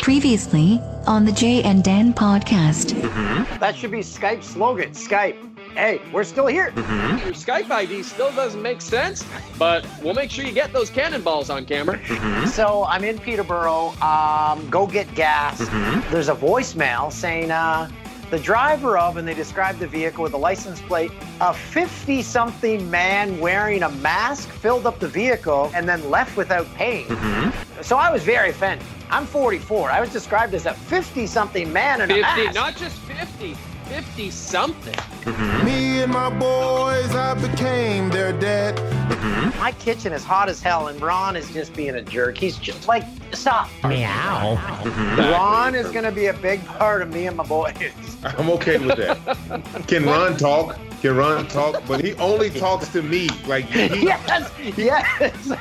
Previously on the Jay and Dan podcast. Mm-hmm. That should be Skype's slogan. Skype. Hey, we're still here. Mm-hmm. Your Skype ID still doesn't make sense, but we'll make sure you get those cannonballs on camera. Mm-hmm. So I'm in Peterborough. Um, go get gas. There's a voicemail saying uh, the driver of, and they describe the vehicle with a license plate, a 50 something man wearing a mask filled up the vehicle and then left without paying. So I was very offended. I'm 44. I was described as a 50 something man in a 50, mask. not just 50, 50 something. Mm-hmm. Me and my boys, I became their dad. Mm-hmm. My kitchen is hot as hell, and Ron is just being a jerk. He's just like, stop. Meow. Mm-hmm. Ron is going to be a big part of me and my boys. I'm okay with that. Can Ron talk? Can Ron talk? But he only talks to me. Like he, yes, yes.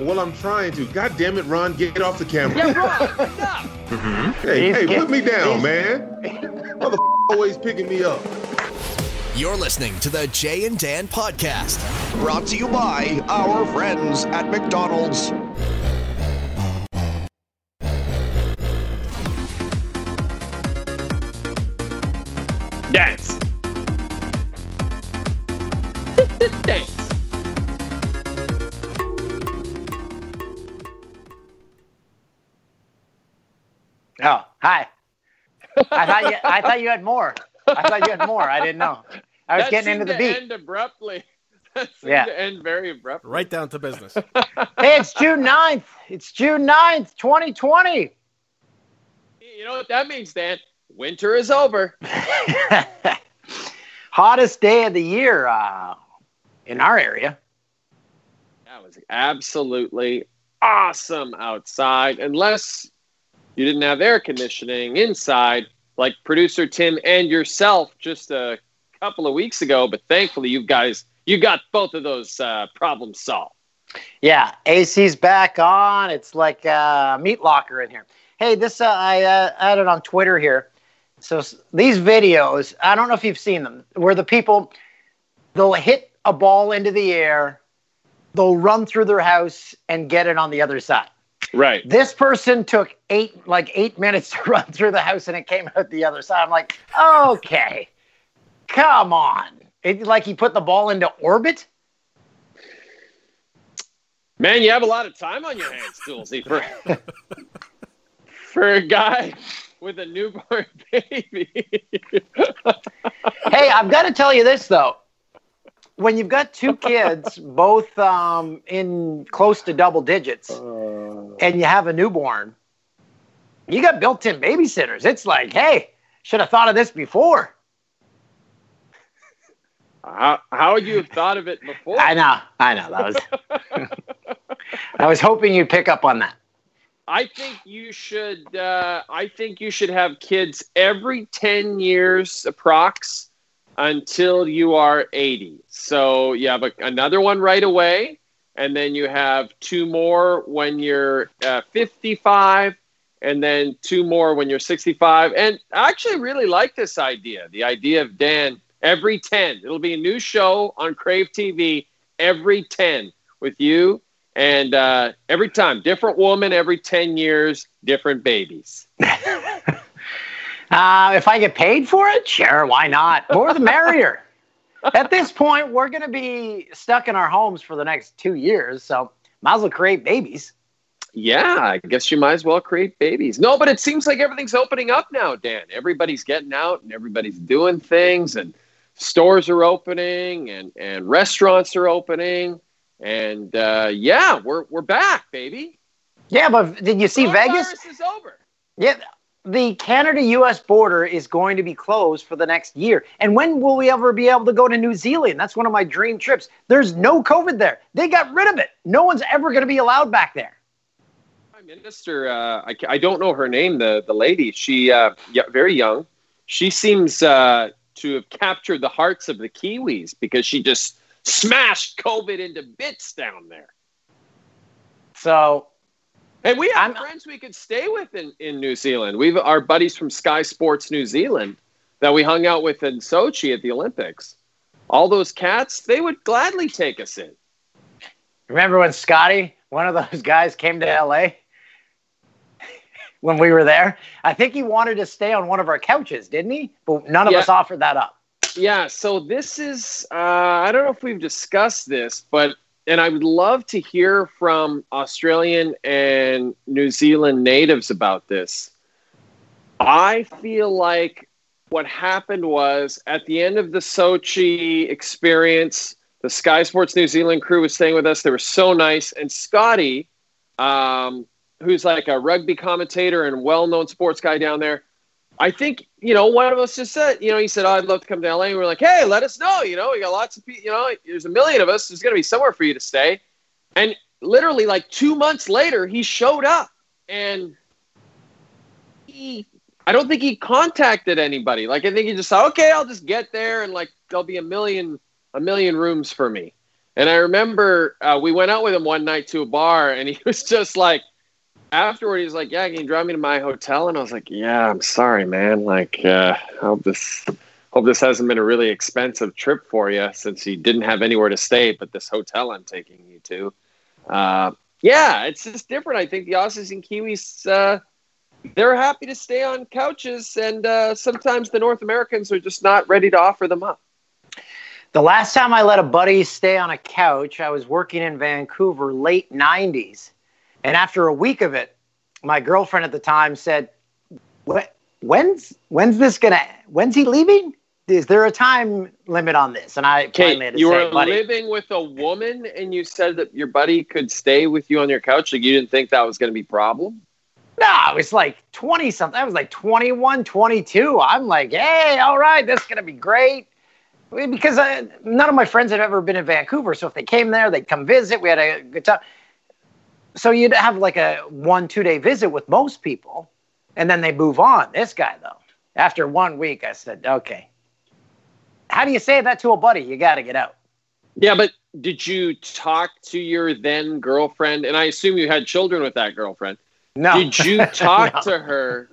well, I'm trying to. God damn it, Ron, get off the camera. Yeah, Ron, stop. Hey, He's hey, get- put me down, man. Mother always picking me up. You're listening to the Jay and Dan podcast. Brought to you by our friends at McDonald's. Dance. Dance. Oh, hi. I thought you. I thought you had more. I thought you had more. I didn't know. I was That getting into the to beat. End abruptly. That Yeah. to end very abruptly. Right down to business. Hey, it's June 9th. It's June 9th, 2020. You know what that means, Dan? Winter is over. Hottest day of the year uh, in our area. That was absolutely awesome outside, unless you didn't have air conditioning inside, like producer Tim and yourself just a couple of weeks ago. But thankfully, you guys, you got both of those uh, problems solved. Yeah, AC's back on. It's like a meat locker in here. Hey, this uh, I uh, added on Twitter here. So these videos, I don't know if you've seen them, where the people they'll hit a ball into the air, they'll run through their house and get it on the other side. Right. This person took eight like eight minutes to run through the house and it came out the other side. I'm like, okay, come on. It, like he put the ball into orbit. Man, you have a lot of time on your hands, Toolsy, for for a guy with a newborn baby. hey, I've got to tell you this though. When you've got two kids, both um, in close to double digits, and you have a newborn, you got built-in babysitters. It's like, hey, should have thought of this before. how how would you have thought of it before? I know, I know. That was. I was hoping you'd pick up on that. I think you should. Uh, I think you should have kids every ten years, approx, until you are eighty. So you have a, another one right away, and then you have two more when you're uh, fifty-five, and then two more when you're sixty-five. And I actually really like this idea. The idea of Dan every ten. It'll be a new show on Crave TV every ten with you and uh, every time, different woman, every 10 years, different babies. Uh, if I get paid for it, sure, why not? More the merrier. At this point, we're going to be stuck in our homes for the next two years, so might as well create babies. Yeah, I guess you might as well create babies. No, but it seems like everything's opening up now, Dan. Everybody's getting out and everybody's doing things, and stores are opening, and, and restaurants are opening. And uh, yeah, we're, we're back, baby. Yeah, but did you see Vegas? Is over. Yeah, the Canada US border is going to be closed for the next year. And when will we ever be able to go to New Zealand? That's one of my dream trips. There's no COVID there. They got rid of it. No one's ever going to be allowed back there. Prime Minister, uh, I, I don't know her name, the, the lady. She, uh, yeah, very young. She seems uh, to have captured the hearts of the Kiwis because she just smashed COVID into bits down there. So, And we have I'm- friends we could stay with in, in New Zealand. We've our buddies from Sky Sports New Zealand that we hung out with in Sochi at the Olympics. All those cats, they would gladly take us in. remember when Scotty, one of those guys, came to LA? when we were there. I think he wanted to stay on one of our couches, didn't he? But none of Yeah. us offered that up. Yeah, so this is uh, I don't know if we've discussed this, but and I would love to hear from Australian and New Zealand natives about this. I feel like what happened was at the end of the Sochi experience, the Sky Sports New Zealand crew was staying with us. They were so nice, and Scotty, um, who's like a rugby commentator and well-known sports guy down there, I think you know one of us just said, you know, he said, oh, "I'd love to come to LA." And we're like, "Hey, let us know." You know, we got lots of people. You know, there's a million of us. There's going to be somewhere for you to stay. And literally, like two months later, he showed up, and he. I don't think he contacted anybody. Like I think he just thought, "Okay, I'll just get there, and like there'll be a million, a million rooms for me." And I remember uh, we went out with him one night to a bar, and he was just like afterward he's like yeah can you drive me to my hotel? And i was like yeah i'm sorry man. Like uh I hope this hope this hasn't been a really expensive trip for you since you didn't have anywhere to stay but this hotel i'm taking you to. Uh yeah it's just different. I think the aussies and kiwis uh they're happy to stay on couches and uh sometimes the north americans are just not ready to offer them up. The last time I let a buddy stay on a couch, I was working in Vancouver, late 90s. And after a week of it, my girlfriend at the time said, When's when's this gonna? When's he leaving? Is there a time limit on this?" And I okay finally had to you were "Buddy, living with a woman and you said that your buddy could stay with you on your couch like you didn't think that was going to be a problem no, I was like 20 something. I was like 21, 22. I'm like, hey, all right, this is gonna be great." Because I, none of my friends had ever been in Vancouver, so if they came there, they'd come visit. We had a good time. So you'd have like a one, two day visit with most people, and then they move on. This guy, though, after one week, I said, okay. How do you say that to a buddy? You got to get out. Yeah, but did you talk to your then girlfriend? And I assume you had children with that girlfriend. No. Did you talk No. to her?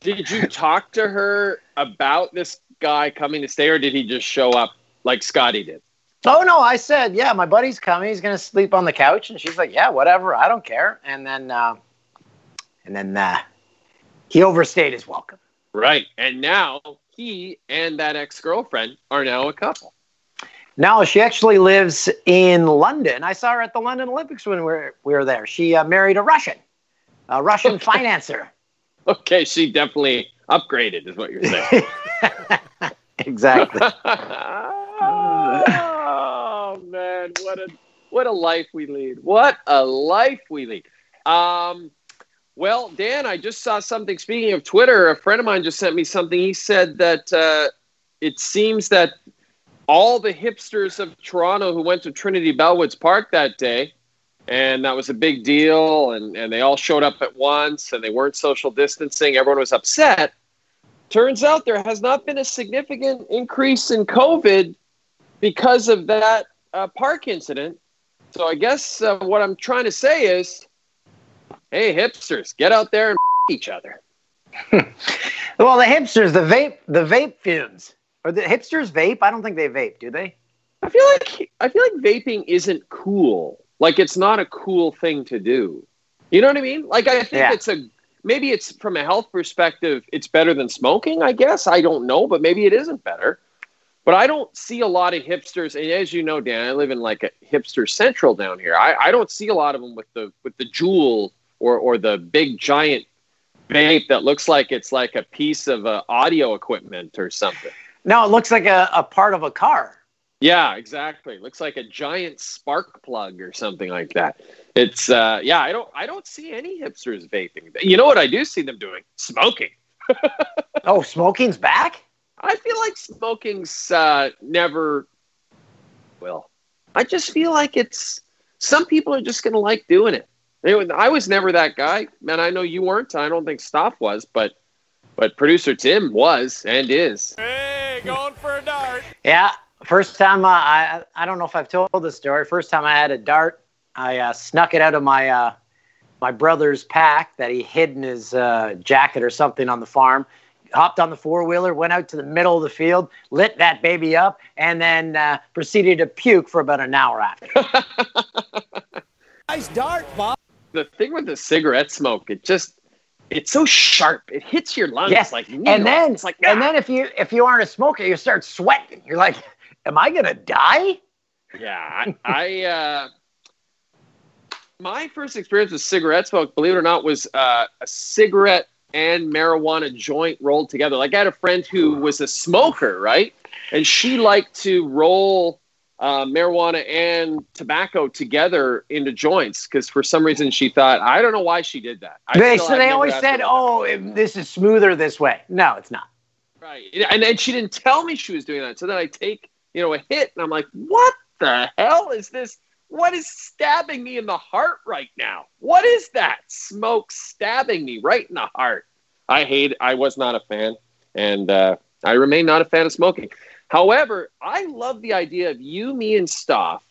Did you talk to her about this guy coming to stay, or did he just show up like Scotty did? Oh no, I said, yeah, my buddy's coming. He's gonna sleep on the couch, and she's like, yeah, whatever, I don't care. And then, uh, and then uh, he overstayed his welcome. Right. And now he and that ex girlfriend are now a couple. No, she actually lives in London. I saw her at the London Olympics when we were, we were there. She uh, married a Russian, a Russian financier. Okay, she definitely upgraded, is what you're saying. exactly. man, what a what a life we lead. What a life we lead. Um, well, Dan, I just saw something. Speaking of Twitter, a friend of mine just sent me something. He said that uh, it seems that all the hipsters of Toronto who went to Trinity Bellwoods Park that day, and that was a big deal, and, and they all showed up at once, and they weren't social distancing. Everyone was upset. Turns out there has not been a significant increase in COVID because of that uh, park incident. So I guess uh, what I'm trying to say is, hey, hipsters, get out there and each other. well, the hipsters, the vape, the vape fumes. Or the hipsters vape? I don't think they vape, do they? I feel like I feel like vaping isn't cool. Like it's not a cool thing to do. You know what I mean? Like I think Yeah. it's a maybe it's from a health perspective, it's better than smoking. I guess I don't know, but maybe it isn't better. But I don't see a lot of hipsters, and as you know, Dan, I live in like a hipster central down here. I, I don't see a lot of them with the with the Juul or or the big giant vape that looks like it's like a piece of uh, audio equipment or something. No, it looks like a, a part of a car. Yeah, exactly. Looks like a giant spark plug or something like that. It's uh yeah, I don't I don't see any hipsters vaping. You know what I do see them doing? Smoking. Oh, smoking's back? I feel like smoking's uh never well. I just feel like it's some people are just gonna like doing it. Anyway, I was never that guy. Man, I know you weren't. I don't think Stoff was, but but producer Tim was and is. Hey, going for a dart. Yeah. First time uh, I I don't know if I've told this story. First time I had a dart, I uh, snuck it out of my uh, my brother's pack that he hid in his uh, jacket or something on the farm. Hopped on the four wheeler, went out to the middle of the field, lit that baby up, and then uh, proceeded to puke for about an hour after. the thing with the cigarette smoke, it just it's so sharp. It hits your lungs Yes, like and needles. then it's like and ah. then if you if you aren't a smoker, you start sweating. You're like, am I gonna die? Yeah, I, I uh, my first experience with cigarette smoke, believe it or not, was uh, a cigarette and marijuana joint rolled together. Like I had a friend who was a smoker, right, and she liked to roll uh, marijuana and tobacco together into joints because for some reason she thought I don't know why she did that. I They, so they always said, "Oh, this is smoother this way." No, it's not. Right. And then she didn't tell me she was doing that. So then I take, you know, a hit and I'm like, what the hell is this? What is stabbing me in the heart right now? What is that? Smoke stabbing me right in the heart. I hate I was not a fan. And uh, I remain not a fan of smoking. However, I love the idea of you, me, and Stoff.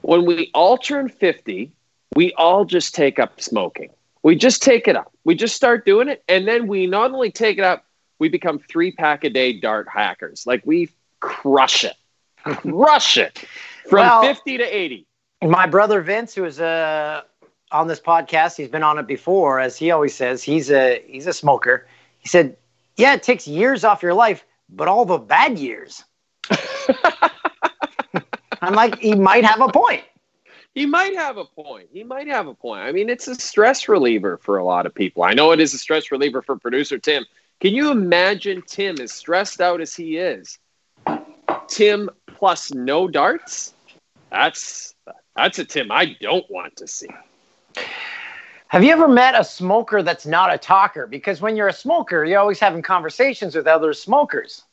When we all turn 50, we all just take up smoking. We just take it up. We just start doing it. And then we not only take it up, we become three pack a day dart hackers. Like we crush it, crush it from Well- 50 to 80. My brother Vince, who is uh, on this podcast, he's been on it before. As he always says, he's a he's a smoker. He said, "Yeah, it takes years off your life, but all the bad years." I'm like, he might have a point. He might have a point. He might have a point. I mean, it's a stress reliever for a lot of people. I know it is a stress reliever for producer Tim. Can you imagine Tim as stressed out as he is? Tim plus no darts? That's that's a Tim I don't want to see. Have you ever met a smoker that's not a talker? Because when you're a smoker, you're always having conversations with other smokers.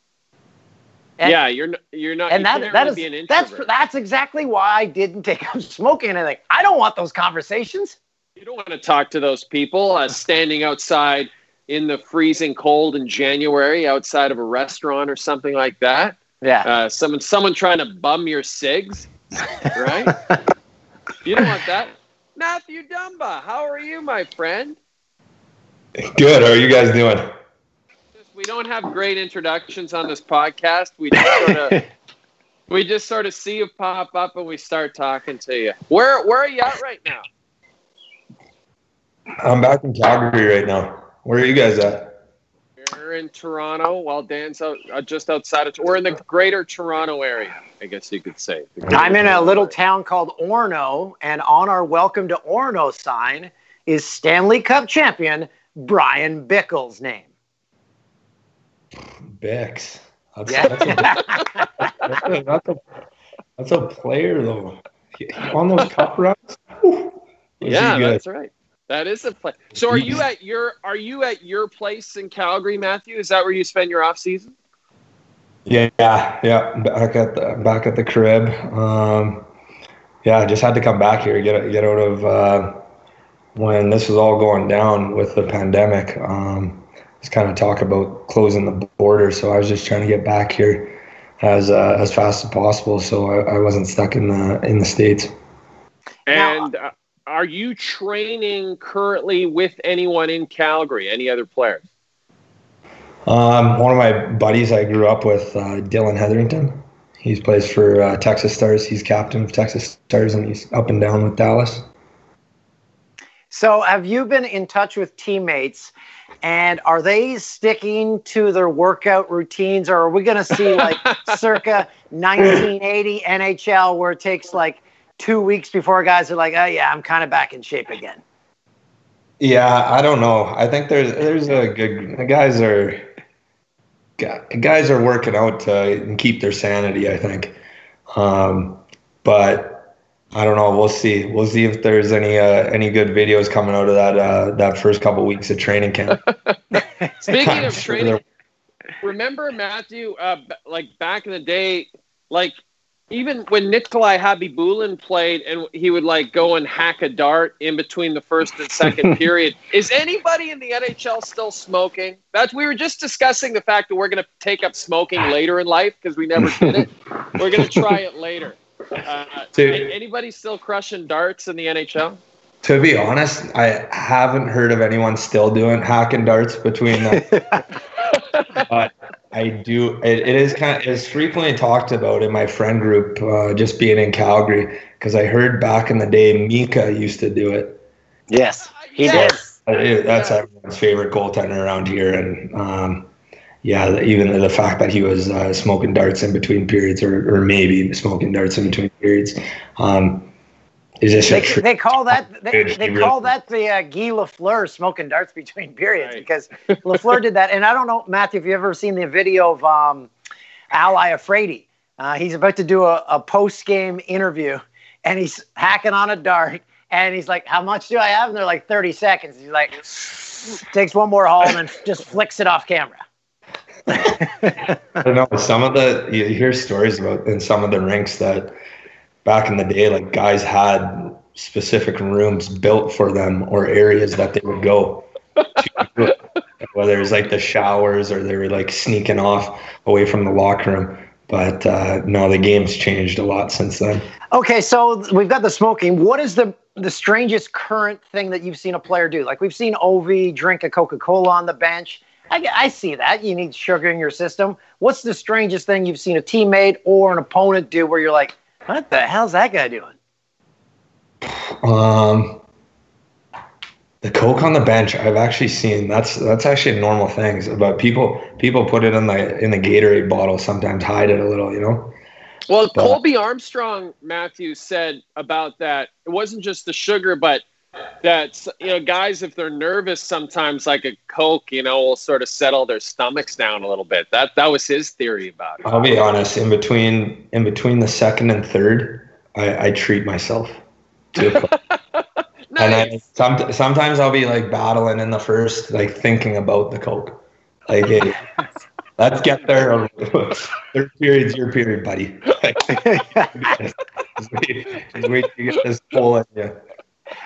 And- yeah, you're you're not. and you that that really is be an that's that's exactly why I didn't take up smoking. And I like I don't want those conversations. You don't want to talk to those people uh, standing outside in the freezing cold in January outside of a restaurant or something like that. Yeah. Uh, someone someone trying to bum your cigs, right? You don't want that. Matthew Dumba, how are you, my friend? Good. How are you guys doing? We don't have great introductions on this podcast. We just sort of we just sort of see you pop up and we start talking to you. Where where are you at right now? I'm back in Calgary right now. Where are you guys at? We're in Toronto, while Dan's out, uh, just outside of. We're in the Greater Toronto area, I guess you could say. I'm in a little area. town called Orono, and on our welcome to Orono sign is Stanley Cup champion Bryan Bickell's name. Bex. That's, Yeah. that's, a, that's, a, that's, a, that's a player though. On those cup runs. whew, Yeah, that's right. That is a place. So, are you at your are you at your place in Calgary, Matthew? Is that where you spend your off season? Yeah, yeah, yeah. Back at the back at the crib. Um, yeah, I just had to come back here, get get out of uh, when this was all going down with the pandemic. Um, just kind of talk about closing the border, so I was just trying to get back here as uh, as fast as possible, so I, I wasn't stuck in the in the states. And uh, are you training currently with anyone in Calgary? Any other players? Um, one of my buddies I grew up with, uh, Dillon Heatherington. He plays for uh, Texas Stars. He's captain of Texas Stars, and he's up and down with Dallas. So, have you been in touch with teammates, and are they sticking to their workout routines, or are we going to see like circa 1980 NHL where it takes like two weeks before guys are like, oh yeah, I'm kind of back in shape again? Yeah, I don't know. I think there's there's a good the guys are guys are working out to keep their sanity. I think, um, but I don't know. We'll see. We'll see if there's any uh, any good videos coming out of that uh, that first couple weeks of training camp. Speaking of sure training, there- remember Matthew, uh, like back in the day, like even when Nikolai Khabibulin played and he would like go and hack a dart in between the first and second period. Is anybody in the NHL still smoking? That's we were just discussing the fact that we're going to take up smoking later in life because we never did it. We're going to try it later. Uh, Dude. anybody still crushing darts in the NHL? To be honest, I haven't heard of anyone still doing hacking darts between the but I do. It, it is kind of it's frequently talked about in my friend group, uh, just being in Calgary, because I heard back in the day Miikka used to do it. Yes, he yes. it- that's everyone's favorite goaltender around here, and um, yeah, even the fact that he was uh, smoking darts in between periods, or, or maybe smoking darts in between periods, um, is just a They, tr- they call that they, they call that the uh, Guy Lafleur smoking darts between periods Right. because Lafleur did that. And I don't know, Matthew, if you ever seen the video of um, Al Iafrate. Uh, he's about to do a, a post game interview, and he's hacking on a dart, and he's like, "How much do I have?" And they're like, "30 seconds." He's like, takes one more haul and then just flicks it off camera. I don't know. Some of the you hear stories about in some of the rinks that back in the day, like guys had specific rooms built for them or areas that they would go to, whether it's like the showers or they were like sneaking off away from the locker room. But uh, no, the game's changed a lot since then. Okay, so we've got the smoking. What is the the strangest current thing that you've seen a player do? Like we've seen Ovi drink a Coca Cola on the bench. I, I see that. You need sugar in your system. What's the strangest thing you've seen a teammate or an opponent do where you're like, what the hell's that guy doing? Um, the coke on the bench, I've actually seen. That's that's actually normal things. But people people put it in the in the Gatorade bottle. Sometimes hide it a little, you know. Well, But- Colby Armstrong, Matthew said about that. It wasn't just the sugar, but that you know, guys, if they're nervous, sometimes like a Coke, you know, will sort of settle their stomachs down a little bit. That that was his theory about it. I'll be honest. In between in between the second and third, I, I treat myself to a Coke. And I, some, sometimes I'll be like battling in the first, like thinking about the Coke. Like, hey, let's get there. Third period's your period, buddy. just wait, just wait to get this full in you.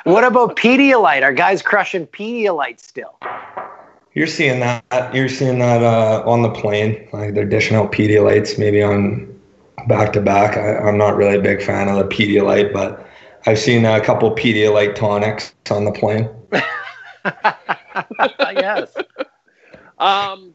What about Pedialyte? Are guys crushing Pedialyte still? You're seeing that. You're seeing that uh, on the plane. Like they're dishing out Pedialytes, maybe on back to back. I- I'm not really a big fan of the Pedialyte, but I've seen a couple Pedialyte tonics on the plane. yes. Um,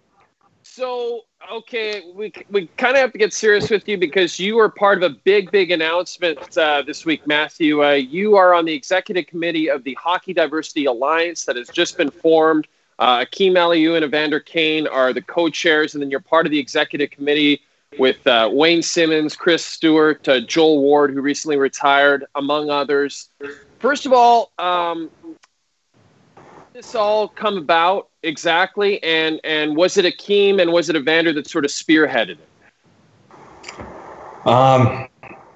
so okay, we we kind of have to get serious with you because you are part of a big, big announcement uh, this week, Matthew. Uh, you are on the executive committee of the Hockey Diversity Alliance that has just been formed. Uh, Akim Aliu and Evander Kane are the co-chairs, and then you're part of the executive committee with uh, Wayne Simmonds, Chris Stewart, uh, Joel Ward, who recently retired, among others. First of all, um, this all come about exactly, and and was it Akim and was it Evander that sort of spearheaded it? Um,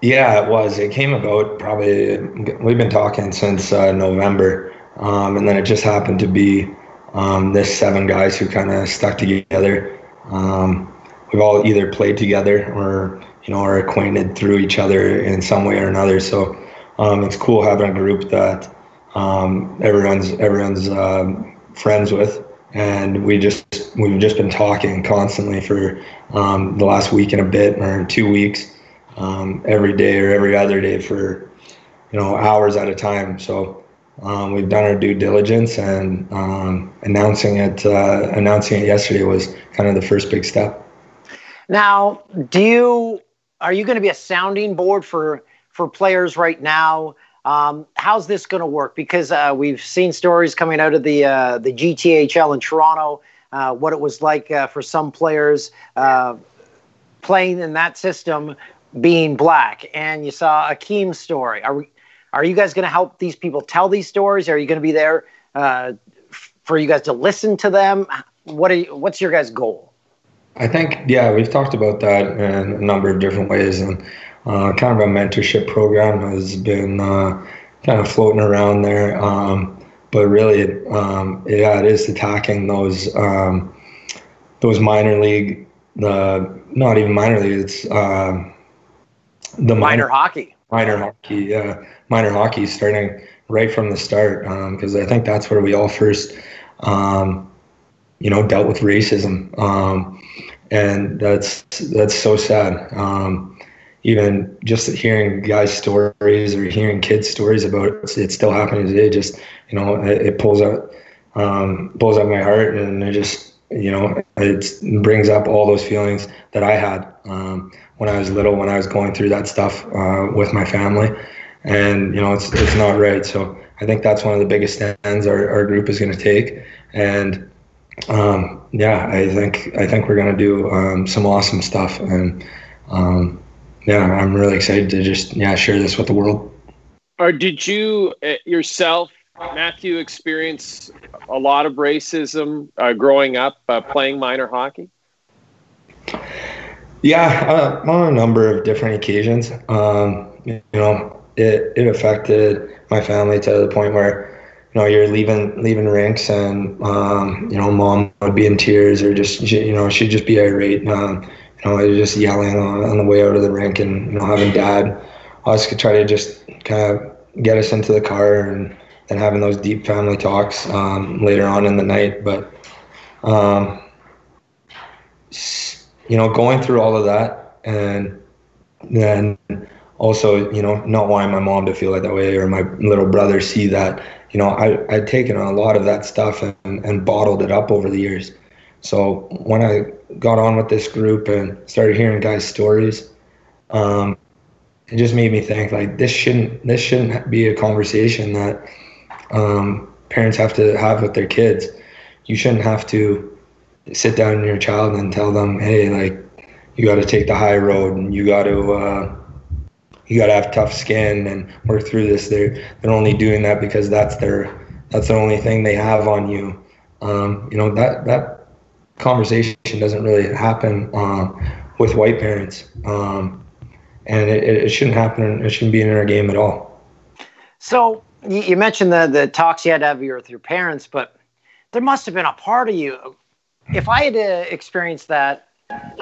yeah, it was. It came about probably. We've been talking since uh, November, um, and then it just happened to be um, this seven guys who kind of stuck together. Um, we've all either played together or you know are acquainted through each other in some way or another. So um, it's cool having a group that um, everyone's everyone's um, friends with, and we just we've just been talking constantly for um, the last week and a bit or two weeks, um, every day or every other day for you know hours at a time. So um, we've done our due diligence, and um, announcing it uh, announcing it yesterday was kind of the first big step. Now, do you are you going to be a sounding board for for players right now? Um, how's this going to work? Because uh, we've seen stories coming out of the uh, the GTHL in Toronto, uh, what it was like uh, for some players uh, playing in that system being black, and you saw Akim's story. Are we? Are you guys going to help these people tell these stories? Are you going to be there uh, for you guys to listen to them? What are you, what's your guys' goal? I think, yeah, we've talked about that in a number of different ways, and uh, kind of a mentorship program has been uh, kind of floating around there. Um, but really, um, yeah, it is attacking those um, those minor league, the not even minor league, it's um the Minor hockey. minor hockey, yeah, minor hockey starting right from the start because I think that's where we all first, um, you know, dealt with racism, um, and that's that's so sad. Even just hearing guys' stories or hearing kids' stories about it, it's still happening today. Just you know, it, it pulls out um, pulls out my heart, and it just you know, it brings up all those feelings that I had um, when I was little, when I was going through that stuff uh, with my family, and you know, it's it's not right. So I think that's one of the biggest stands our, our group is going to take. And um, yeah, I think I think we're going to do um, some awesome stuff. And um, yeah, I'm really excited to just yeah share this with the world. Or did you uh, yourself, Matthew, experience a lot of racism uh, growing up uh, playing minor hockey? Yeah, uh, on a number of different occasions. Um, you know, it it affected my family to the point where you know you're leaving leaving rinks and um, you know mom would be in tears or just you know she'd just be irate. Um, you know, just yelling on, on the way out of the rink and you know having dad us could try to just kind of get us into the car and then having those deep family talks um, later on in the night. But um, you know, going through all of that and then also, you know, not wanting my mom to feel like that way or my little brother see that, you know, I, I'd taken a lot of that stuff and, and bottled it up over the years. So when I got on with this group and started hearing guys' stories, um, it just made me think like this shouldn't this shouldn't be a conversation that um, parents have to have with their kids. You shouldn't have to sit down with your child and tell them, hey, like you got to take the high road and you got to uh, you got to have tough skin and work through this. They're they're only doing that because that's their that's the only thing they have on you. Um, you know that that conversation doesn't really happen um, with white parents, um, and it, it shouldn't happen. It shouldn't be in our game at all. So you mentioned the the talks you had to have with your parents, but there must have been a part of you. If I had to experience that,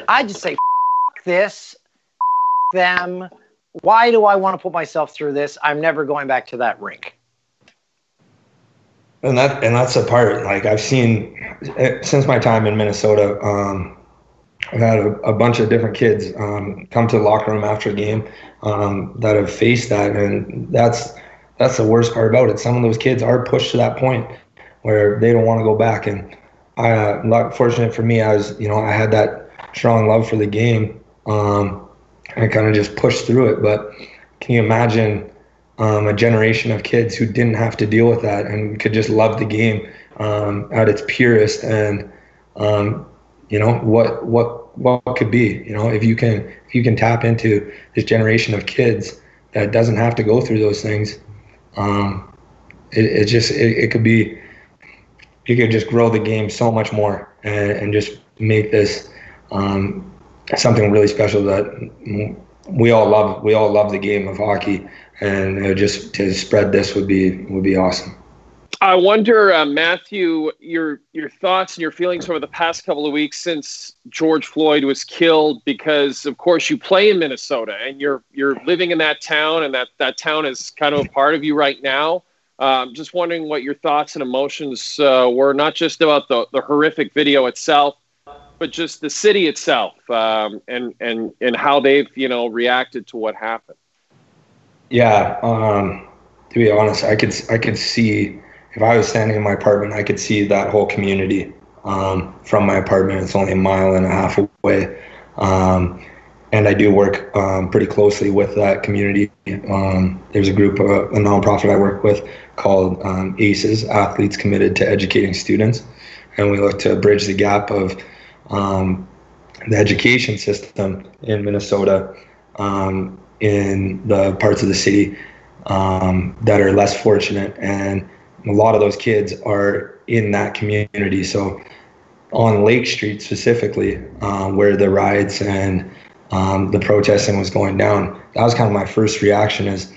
I'd just say this, them. Why do I want to put myself through this? I'm never going back to that rink. And that and that's a part like i've seen eh, since my time in minnesota um, i've had a, a bunch of different kids um, come to the locker room after a game um, that have faced that. And that's that's the worst part about it. Some of those kids are pushed to that point where they don't want to go back. And i uh, luck- fortunate for me i was you know i had that strong love for the game um, i kind of just pushed through it. But can you imagine um, a generation of kids who didn't have to deal with that and could just love the game um, at its purest and um, you know what what what could be you know if you can if you can tap into this generation of kids that doesn't have to go through those things um, it, it just it, it could be you could just grow the game so much more and, and just make this um, something really special that we all love we all love the game of hockey and uh, just to spread this would be would be awesome. I wonder, uh, Matthew, your your thoughts and your feelings over the past couple of weeks since George Floyd was killed, because of course you play in Minnesota and you're you're living in that town, and that that town is kind of a part of you right now. Um, just wondering what your thoughts and emotions uh, were, not just about the the horrific video itself, but just the city itself, um, and and and how they've you know reacted to what happened. Yeah, um, to be honest, I could I could see if I was standing in my apartment, I could see that whole community um, from my apartment. It's only a mile and a half away, um, and I do work um, pretty closely with that community. Um, there's a group, of, a nonprofit I work with called um, ACES, Athletes Committed to Educating Students, and we look to bridge the gap of the education system in Minnesota um, in the parts of the city um, that are less fortunate, and a lot of those kids are in that community. So on Lake Street specifically, uh, where the riots and um, the protesting was going down, that was kind of my first reaction. Is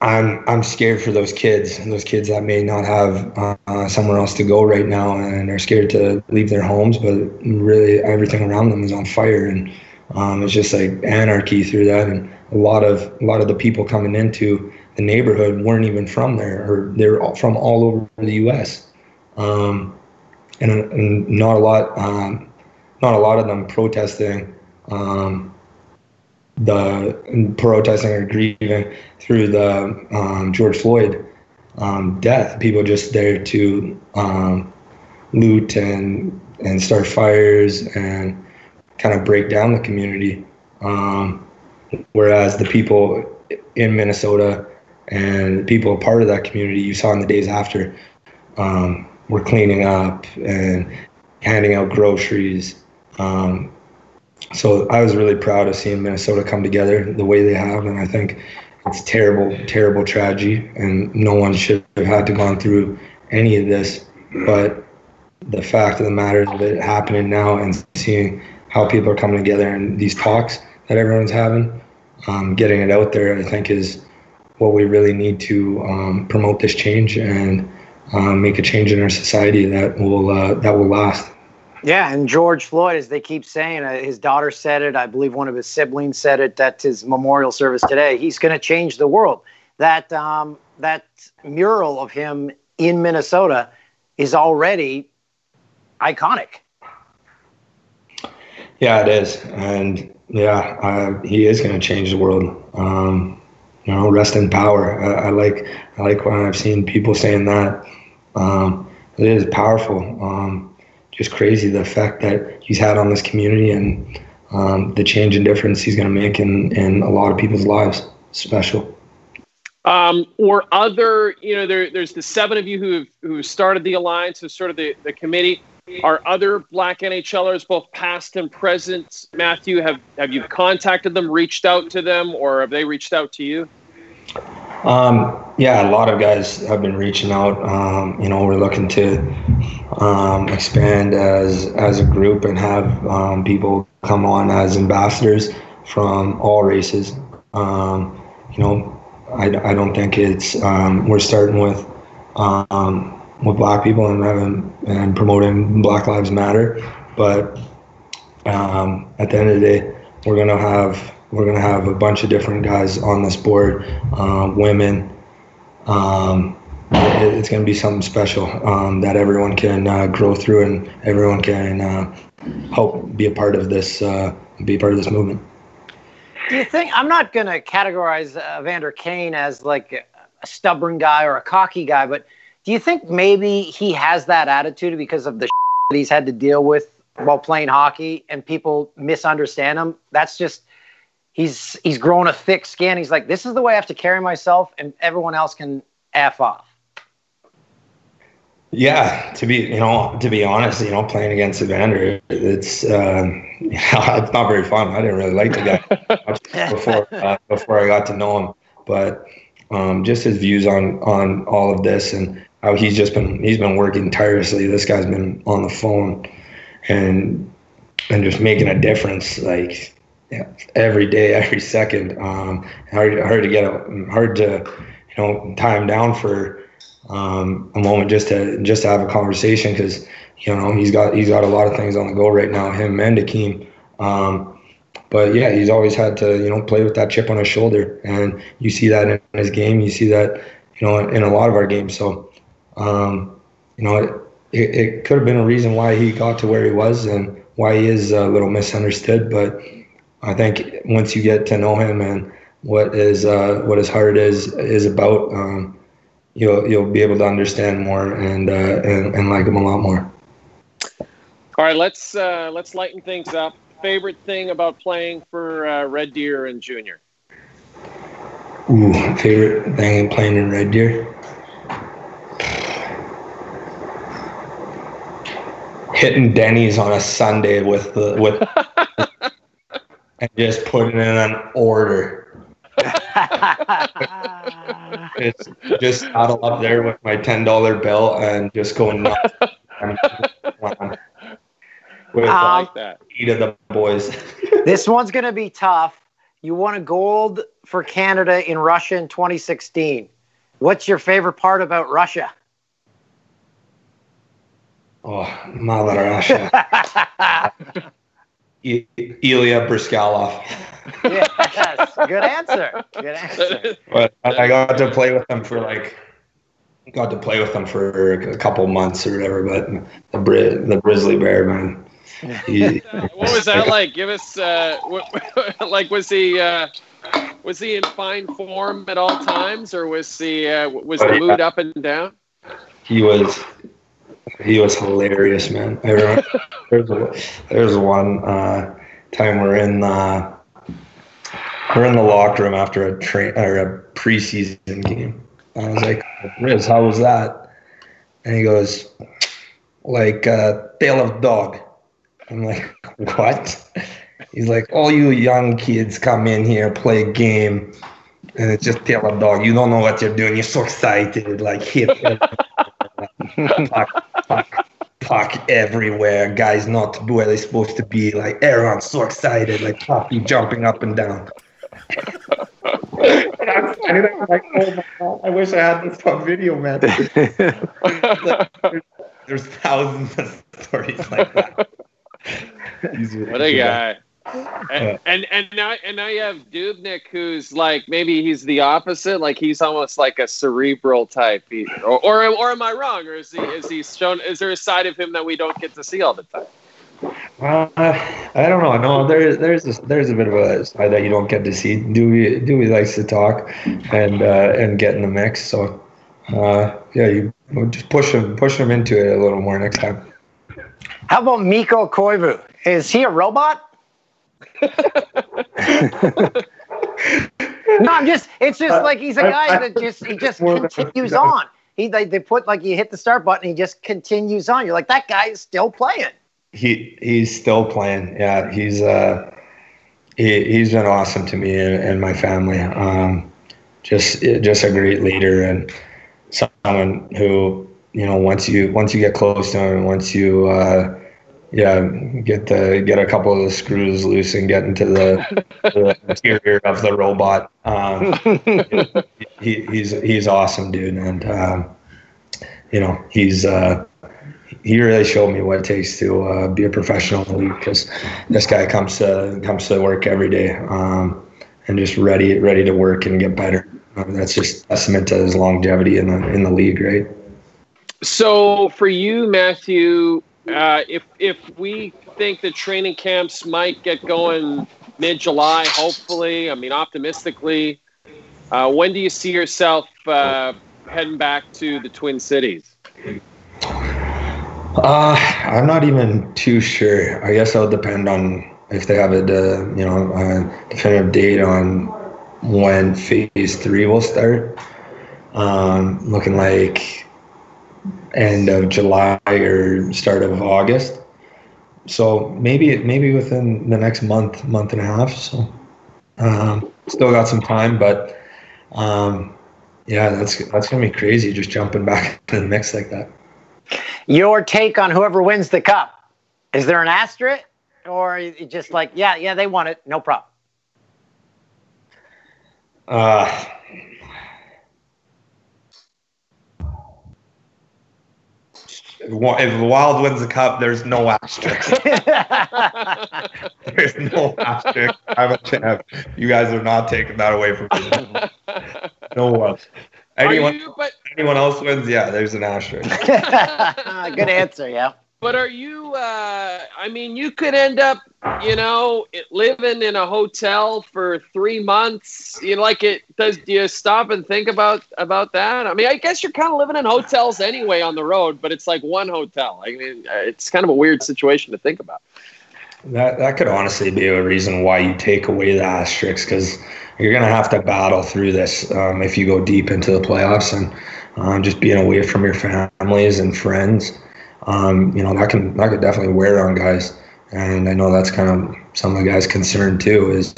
I'm I'm scared for those kids, and those kids that may not have uh, somewhere else to go right now, and are scared to leave their homes, but really everything around them is on fire, and um, it's just like anarchy through that, and a lot of a lot of the people coming into the neighborhood weren't even from there, or they're from all over the U.S. Um, and, and not a lot, um, not a lot of them protesting um, the protesting or grieving through the um, George Floyd um, death. People just there to loot and and start fires and kind of break down the community. Um, whereas the people in Minnesota and people part of that community you saw in the days after um, were cleaning up and handing out groceries. Um, so I was really proud of seeing Minnesota come together the way they have, and I think it's terrible, terrible tragedy, and no one should have had to gone through any of this. But the fact of the matter of it happening now and seeing how people are coming together and these talks that everyone's having, um, getting it out there, I think is what we really need to um, promote this change and um, make a change in our society that will uh, that will last. Yeah, and George Floyd, as they keep saying, uh, his daughter said it. I believe one of his siblings said it at his memorial service today. He's going to change the world. That um, that mural of him in Minnesota is already iconic. Yeah, it is, and yeah, uh, he is going to change the world. Um, you know, rest in power. I, I, like I like when I've seen people saying that. Um, it is powerful. Um, just crazy the effect that he's had on this community and um, the change and difference he's going to make in in a lot of people's lives. Special. Um, or other, you know, there, there's the seven of you who who started the alliance, who sort of the, the committee. Are other black NHLers, both past and present, Matthew, have, have you contacted them, reached out to them, or have they reached out to you? Um, yeah, a lot of guys have been reaching out. Um, you know, we're looking to um, expand as as a group and have um, people come on as ambassadors from all races. Um, you know, I, I don't think it's um, we're starting with with black people and and promoting Black Lives Matter. But um, at the end of the day, we're gonna have we're gonna have a bunch of different guys on this board, uh, women. Um, it, it's gonna be something special um, that everyone can uh, grow through and everyone can uh, help be a part of this uh, be a part of this movement. Do you think I'm not gonna categorize Vander Kane as like a stubborn guy or a cocky guy, but do you think maybe he has that attitude because of the that he's had to deal with while playing hockey and people misunderstand him? That's just he's he's grown a thick skin. He's like, this is the way I have to carry myself, and everyone else can f off. Yeah, to be you know to be honest, you know playing against Evander, it's um, know, it's not very fun. I didn't really like the guy before uh, before I got to know him, but um, just his views on on all of this and how he's just been he's been working tirelessly. This guy's been on the phone and and just making a difference like every day, every second. Um, hard hard to get a, hard to you know tie him down for um, a moment just to just to have a conversation because you know he's got he's got a lot of things on the go right now. Him and Akim. Um, but yeah, he's always had to you know play with that chip on his shoulder, and you see that in his game. You see that you know in a lot of our games. So um, you know, it, it, it, could have been a reason why he got to where he was and why he is a little misunderstood. But I think once you get to know him and what is uh, what his heart is is about, um, you'll you'll be able to understand more and, uh, and and like him a lot more. All right, let's uh, let's lighten things up. Favorite thing about playing for uh, Red Deer and Junior? Ooh, favorite thing playing in Red Deer. Hitting Denny's on a Sunday with the with and just putting in an order. it's just saddle up there with my ten dollar bill and just going nuts. with um, like that. Eat of the boys. this one's gonna be tough. You won a gold for Canada in Russia in 2016. What's your favorite part about Russia? Oh, Mother Russia. Ilya Bryzgalov. yes, good answer. Good answer. But I got to play with them for like, got to play with them for a couple months or whatever. But the Bri- the grizzly bear man. He, what was that like? Give us uh, like was he uh, was he in fine form at all times, or was he uh, was the mood up and down? He was he was hilarious, man. I remember there's, there's one uh, time we're in uh, we're in the locker room after a train or a preseason game. I was like, Riz, how was that? And he goes, like uh, tail of dog. I'm like, what? He's like, all you young kids come in here, play a game, and it's just tail of dog. You don't know what you're doing. You're so excited, like hit, puck, puck, puck everywhere. Guys not where they're supposed to be. Like everyone's so excited, like puppy jumping up and down. And I'm standing there like, oh my God, I wish I had this on video, man. There's thousands of stories like that. What a guy. And, and and now and now you have Dubnyk, who's like maybe he's the opposite. Like he's almost like a cerebral type. He, or, or or am I wrong? Or is he is he shown? Is there a side of him that we don't get to see all the time? Uh, I don't know. No, there, there's a, there's a bit of a side that you don't get to see. Dewey, Dewey likes to talk and uh, and get in the mix. So, uh, yeah, you just push him push him into it a little more next time. How about Mikko Koivu? Is he a robot? No, I'm just. It's just like he's a guy that just he just More than- continues on. He they, they put like you hit the start button, he just continues on. You're like that guy is still playing. He he's still playing. Yeah, he's uh he he's been awesome to me and, and my family. Um, just just a great leader and someone who you know once you once you get close to him, once you uh, yeah get the get a couple of the screws loose and get into the, the interior of the robot. Um, he, he's he's awesome, dude, and um, you know he's uh, he really showed me what it takes to uh, be a professional in the league because this guy comes to comes to work every day um, and just ready ready to work and get better. Um, that's just testament to his longevity in the in the league, right? So for you, Matthew, uh, if if we think the training camps might get going mid July, hopefully, I mean optimistically, uh, when do you see yourself uh, heading back to the Twin Cities? Uh, I'm not even too sure. I guess it'll depend on if they have a you know a definitive date on when phase three will start. Um, looking like end of July or start of August. So maybe maybe within the next month, month and a half. So um, still got some time, but um, yeah, that's that's gonna be crazy just jumping back in the mix like that. Your take on whoever wins the cup? Is there an asterisk, or you just like yeah yeah they won it, no problem. Uh, if Wa- if the Wild wins the cup, there's no asterisk. there's no asterisk. I'm a champ. You guys are not taking that away from me. No one. Are Anyone, you, but anyone else wins, yeah, there's an asterisk. Good answer. Yeah. But are you? Uh, I mean, you could end up, you know, living in a hotel for three months. You know, like it does. Do you stop and think about about that? I mean, I guess you're kind of living in hotels anyway on the road, but it's like one hotel. I mean, uh, it's kind of a weird situation to think about. That that could honestly be a reason why you take away the asterisks because you're gonna have to battle through this um, if you go deep into the playoffs and um, just being away from your families and friends. Um, you know that can that could definitely wear on guys, and I know that's kind of some of the guys' concern too. Is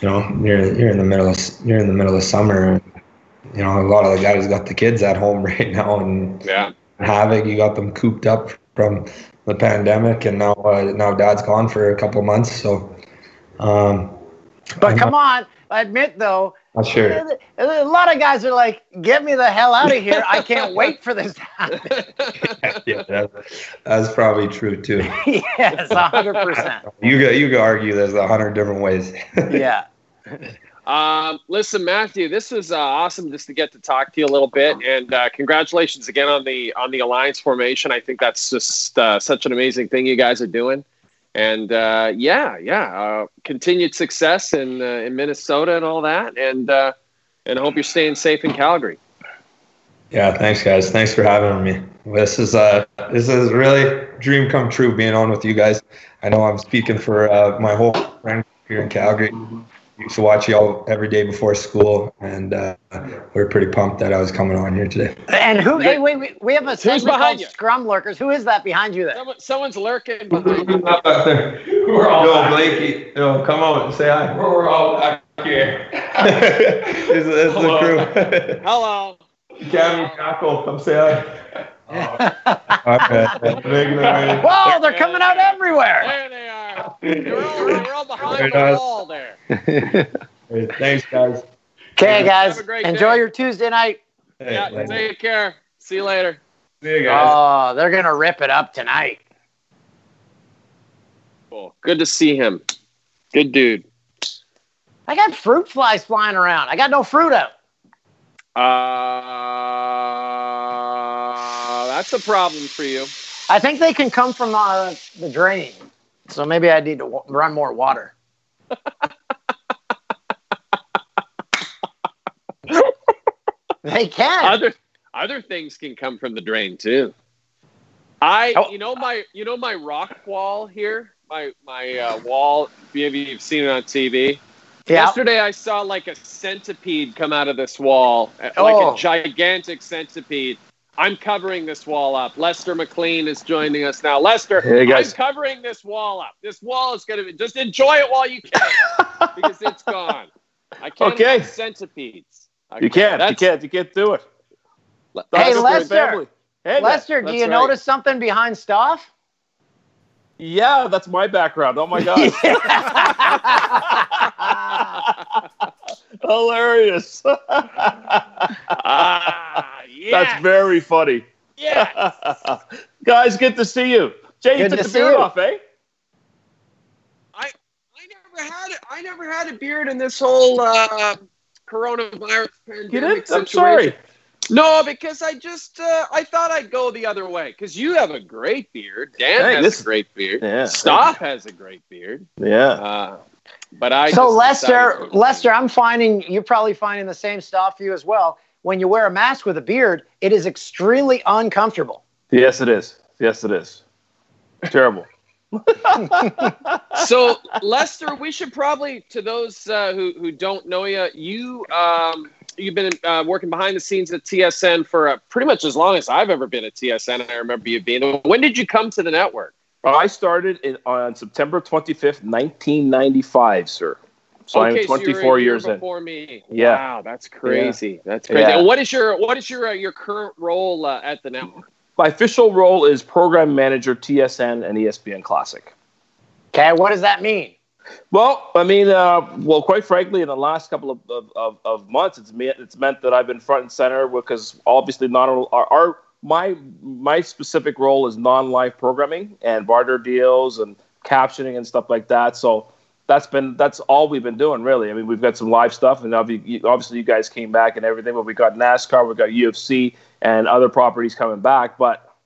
you know you're you're in the middle of you're in the middle of summer. And, you know a lot of the guys got the kids at home right now, and Yeah. havoc. You got them cooped up from the pandemic, and now uh, now dad's gone for a couple months. So, um, But I'm come on, admit though, not sure. a lot of guys are like, "Get me the hell out of here! I can't wait for this to happen." yeah, that, that's probably true too. yes, hundred percent. You could you could argue there's a hundred different ways. Yeah. Um, listen, Matthew, this was uh, awesome just to get to talk to you a little bit, and uh, congratulations again on the on the alliance formation. I think that's just uh, such an amazing thing you guys are doing, and uh, yeah, yeah, uh, continued success in uh, in Minnesota and all that, and uh, and hope you're staying safe in Calgary. yeah, thanks guys. Thanks for having me. This is uh this is really dream come true being on with you guys. I know I'm speaking for uh, my whole friend here in Calgary. Used to watch y'all every day before school, and uh, we are pretty pumped that I was coming on here today. And who? Hey, wait, wait, we have a who's behind you? Scrum Lurkers. Who is that behind you there? Someone, someo's lurking behind you. We're all Yo, Blakey, yo, come on, say hi. We're all back here. it's, it's the crew. Hello. Gabby Jackal, come say hi. okay. Whoa, they're coming out everywhere. There they are. They're all, they're all behind the wall there. Thanks, guys. Okay, guys, Have a great enjoy day. your Tuesday night. Hey, Yeah, thanks. take care. See you later. See you guys. Oh, they're gonna rip it up tonight. Cool. Good to see him. Good dude. I got fruit flies flying around. I got no fruit out. Uh, that's a problem for you. I think they can come from uh, the drain. So maybe I need to w- run more water. they can. Other other things can come from the drain too. I, Oh. you know my, you know my rock wall here, my my uh, wall. Maybe you've seen it on TV. yeah. Yesterday, I saw like a centipede come out of this wall, uh, like Oh. a gigantic centipede. I'm covering this wall up. Lester McLean is joining us now. Lester, Hey, guys. I'm covering this wall up. This wall is going to be just enjoy it while you can because it's gone. I can't Okay. have centipedes. You can't. You can't. You can't do it. Hey, That's my Lester. Hey, man. Lester, do you right. notice something behind stuff? Yeah, that's my background. Oh my god, hilarious. Ah, yeah. That's very funny. yeah. Guys, good to see you. Jay, you Good took to the see beard you. off, eh? I never had it. I never had a beard in this whole uh, coronavirus pandemic You did? I'm situation. sorry. No, because I just uh, I thought I'd go the other way. Because you have a great beard. Dan Hey, has this- a great beard. Yeah. Stoff has a great beard. Yeah. Uh, but I so Lester, Lester, I'm finding you're probably finding the same stuff for you as well. When you wear a mask with a beard, it is extremely uncomfortable. Yes, it is. Yes, it is. Terrible. so Lester, we should probably to those uh, who who don't know you, you um, you've been uh, working behind the scenes at TSN for uh, pretty much as long as I've ever been at TSN. I remember you being. When did you come to the network? I started in, on September 25th, 1995, sir. So I'm so you're 24 year years in. before me. Yeah. Wow, that's crazy. That's crazy. Yeah. What is your what is your uh, your current role uh, at the network? My official role is program manager, TSN, and ESPN Classic. Okay, what does that mean? Well, I mean, uh, well, quite frankly, in the last couple of, of, of, of months, it's meant it's meant that I've been front and center because obviously not our, our my my specific role is non-live programming and barter deals and captioning and stuff like that. So that's been that's all we've been doing really. I mean, we've got some live stuff, and obviously you guys came back and everything, but we got NASCAR, we've got UFC, and other properties coming back, but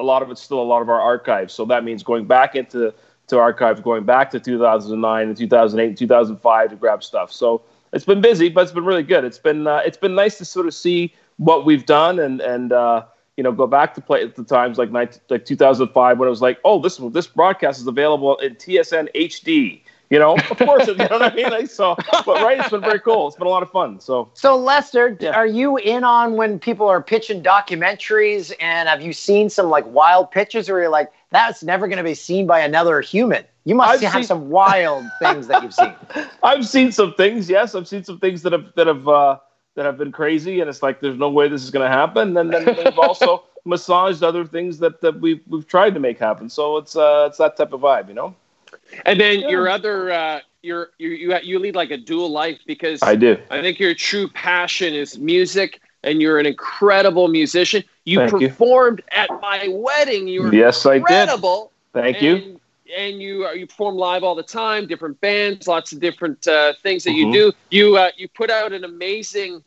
a lot of it's still a lot of our archives. So that means going back into to archives, going back to 2009 and 2008 and 2005 to grab stuff. So it's been busy, but it's been really good. It's been uh, it's been nice to sort of see what we've done and and uh, you know go back to play at the times like 19, like 2005 when it was like oh this this broadcast is available in TSN HD. You know, of course, you know what I mean. Like, so, but right, it's been very cool. It's been a lot of fun. So So Lester, Yeah. are you in on when people are pitching documentaries and have you seen some like wild pitches where you're like, that's never going to be seen by another human? You must I've have seen- some wild things that you've seen. I've seen some things. Yes, I've seen some things that have that have uh, that have been crazy, and it's like there's no way this is going to happen. And then we've also massaged other things that, that we've we've tried to make happen. So it's uh, it's that type of vibe, you know. And then Yeah. your other uh, your you you you lead like a dual life because I do. I think your true passion is music, and you're an incredible musician. You Thank you. performed at my wedding. You were Yes, I did. incredible. Thank and, you. And you are you perform live all the time, different bands, lots of different uh, things that you Mhm. do. You uh, you put out an amazing.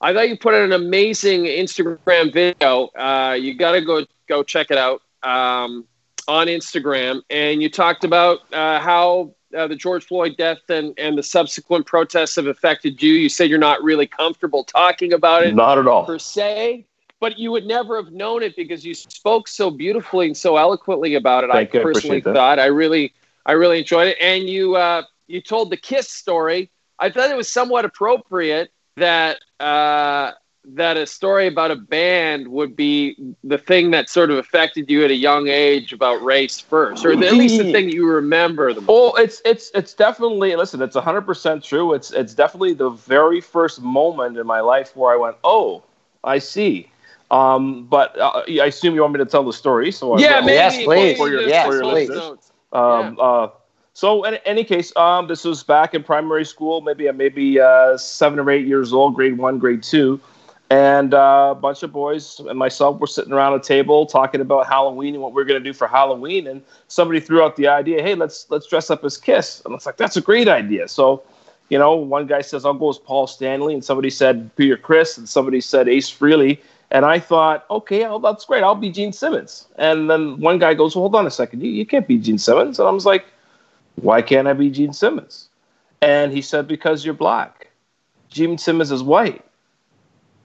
I thought you put out an amazing Instagram video. Uh, you got to go go check it out um, on Instagram. And you talked about uh, how uh, the George Floyd death and, and the subsequent protests have affected you. You said you're not really comfortable talking about it Not at all. per se, but you would never have known it because you spoke so beautifully and so eloquently about it. Thank I you, I personally appreciate thought I really, I really enjoyed it, and you, uh, you told the Kiss story, I thought it was somewhat appropriate that uh, that a story about a band would be the thing that sort of affected you at a young age about race first, or at least the thing you remember the most. Oh, it's it's it's definitely listen. It's hundred percent true. It's it's definitely the very first moment in my life where I went, oh, I see. Um, but uh, I assume you want me to tell the story. So Yeah, maybe Yes, please. For your- Yes, for your please. listeners. Um, uh, so in any case, um, this was back in primary school, maybe maybe uh, seven or eight years old, grade one, grade two, and uh, a bunch of boys and myself were sitting around a table talking about Halloween and what we are going to do for Halloween. And somebody threw out the idea, "Hey, let's let's dress up as Kiss." And it's like that's a great idea. So, you know, one guy says, "I'll go as Paul Stanley," and somebody said Peter Criss, and somebody said Ace Frehley. And I thought, okay, well, that's great. I'll be Gene Simmons. And then one guy goes, well, hold on a second. You, you can't be Gene Simmons. And I was like, why can't I be Gene Simmons? And he said, because you're black. Gene Simmons is white.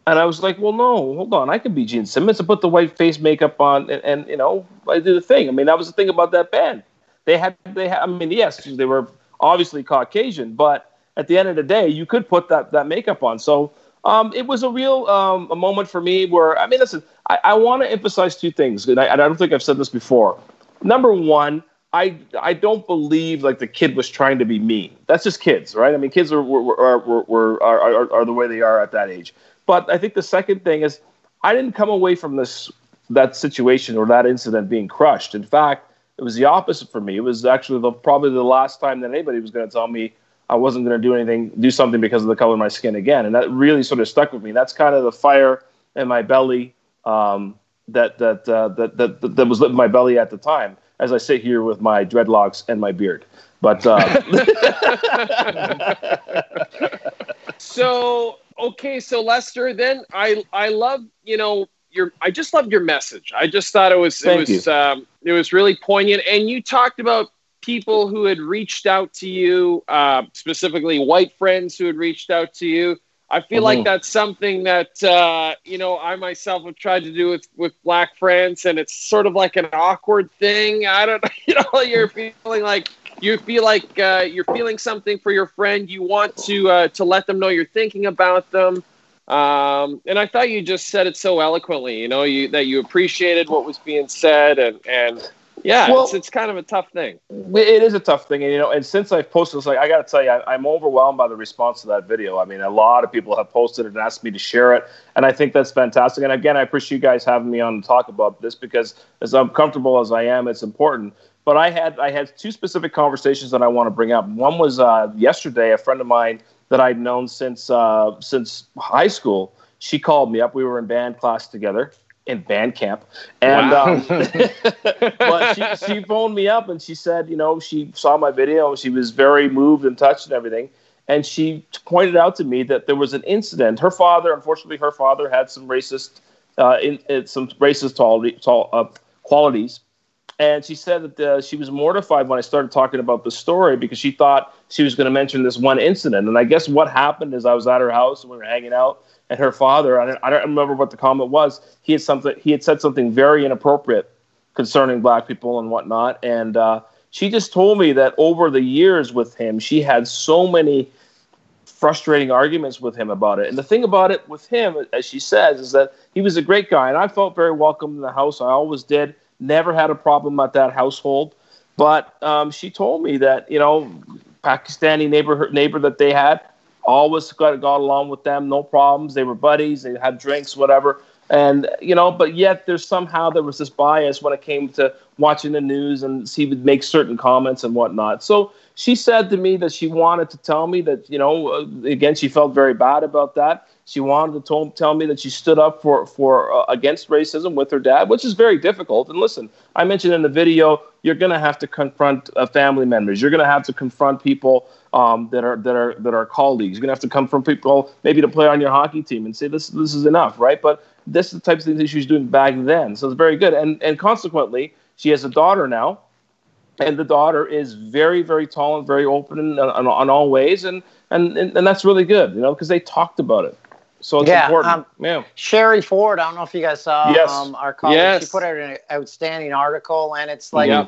And I was like, well, no, hold on. I can be Gene Simmons. and put the white face makeup on and, and you know, I did the thing. I mean, that was the thing about that band. They had, they had, I mean, yes, they were obviously Caucasian, but at the end of the day, you could put that, that makeup on. So um, it was a real um, a moment for me where, I mean, listen, I, I want to emphasize two things. And I, and I don't think I've said this before. Number one, I I don't believe like the kid was trying to be mean. That's just kids, right? I mean, kids are were, were, were, are, are, are the way they are at that age. But I think the second thing is I didn't come away from this that situation or that incident being crushed. In fact, it was the opposite for me. It was actually the, probably the last time that anybody was going to tell me I wasn't going to do anything, do something because of the color of my skin again, and that really sort of stuck with me. That's kind of the fire in my belly um, that, that, uh, that that that was lit in my belly at the time. As I sit here with my dreadlocks and my beard, but um, So okay, so Lester, then I I love you know your I just loved your message. I just thought it was Thank it was um, it was really poignant, and you talked about people who had reached out to you, uh, specifically white friends who had reached out to you. I feel like Mhm. that's something that uh, you know I myself have tried to do with with black friends, and it's sort of like an awkward thing. I don't, know, you know, you're feeling like you feel like uh, you're feeling something for your friend. You want to uh, to let them know you're thinking about them. Um, and I thought you just said it so eloquently. You know, you that you appreciated what was being said, and and yeah, Well- it's it's kind of a tough thing. It is a tough thing, and you know, and since I've posted this, like I got to tell you, I, I'm overwhelmed by the response to that video. I mean, a lot of people have posted it and asked me to share it, and I think that's fantastic. And again, I appreciate you guys having me on to talk about this because, as uncomfortable as I am, it's important. But I had I had two specific conversations that I want to bring up. One was uh, yesterday. A friend of mine that I'd known since uh, since high school. She called me up. We were in band class together in band camp, and Wow. um, but she, she phoned me up and she said, you know, she saw my video she was very moved and touched and everything. And she pointed out to me that there was an incident. Her father, unfortunately, her father had some racist, uh, in, in some racist quality, tall, uh, qualities. And she said that uh, she was mortified when I started talking about the story because she thought she was going to mention this one incident. And I guess what happened is I was at her house and we were hanging out, and her father, I don't, I don't remember what the comment was. He had something. He had said something very inappropriate concerning black people and whatnot. And uh, she just told me that over the years with him, she had so many frustrating arguments with him about it. And the thing about it with him, as she says, is that he was a great guy, and I felt very welcome in the house. I always did. Never had a problem at that household. But um, she told me that you know, Pakistani neighbor neighbor that they had always got got along with them, no problems. They were buddies. They had drinks, whatever. And you know, but yet there's somehow there was this bias when it came to watching the news, and she would make certain comments and whatnot. So she said to me that she wanted to tell me that you know, again, she felt very bad about that. She wanted to tell, me that she stood up for for uh, against racism with her dad, which is very difficult. And listen, I mentioned in the video, you're going to have to confront uh, family members. You're going to have to confront people um, that are that are that are colleagues. You're going to have to come from people maybe to play on your hockey team and say this this is enough, right? But this is the types of things she was doing back then, so it's very good. And and consequently, she has a daughter now, and the daughter is very very tall and very open in, on, on all ways, and and and that's really good, you know, because they talked about it. So it's Yeah, important. um, yeah. Sherry Ford, I don't know if you guys saw Yes. um, our colleague. Yes. She put out an outstanding article, and it's like, Yeah.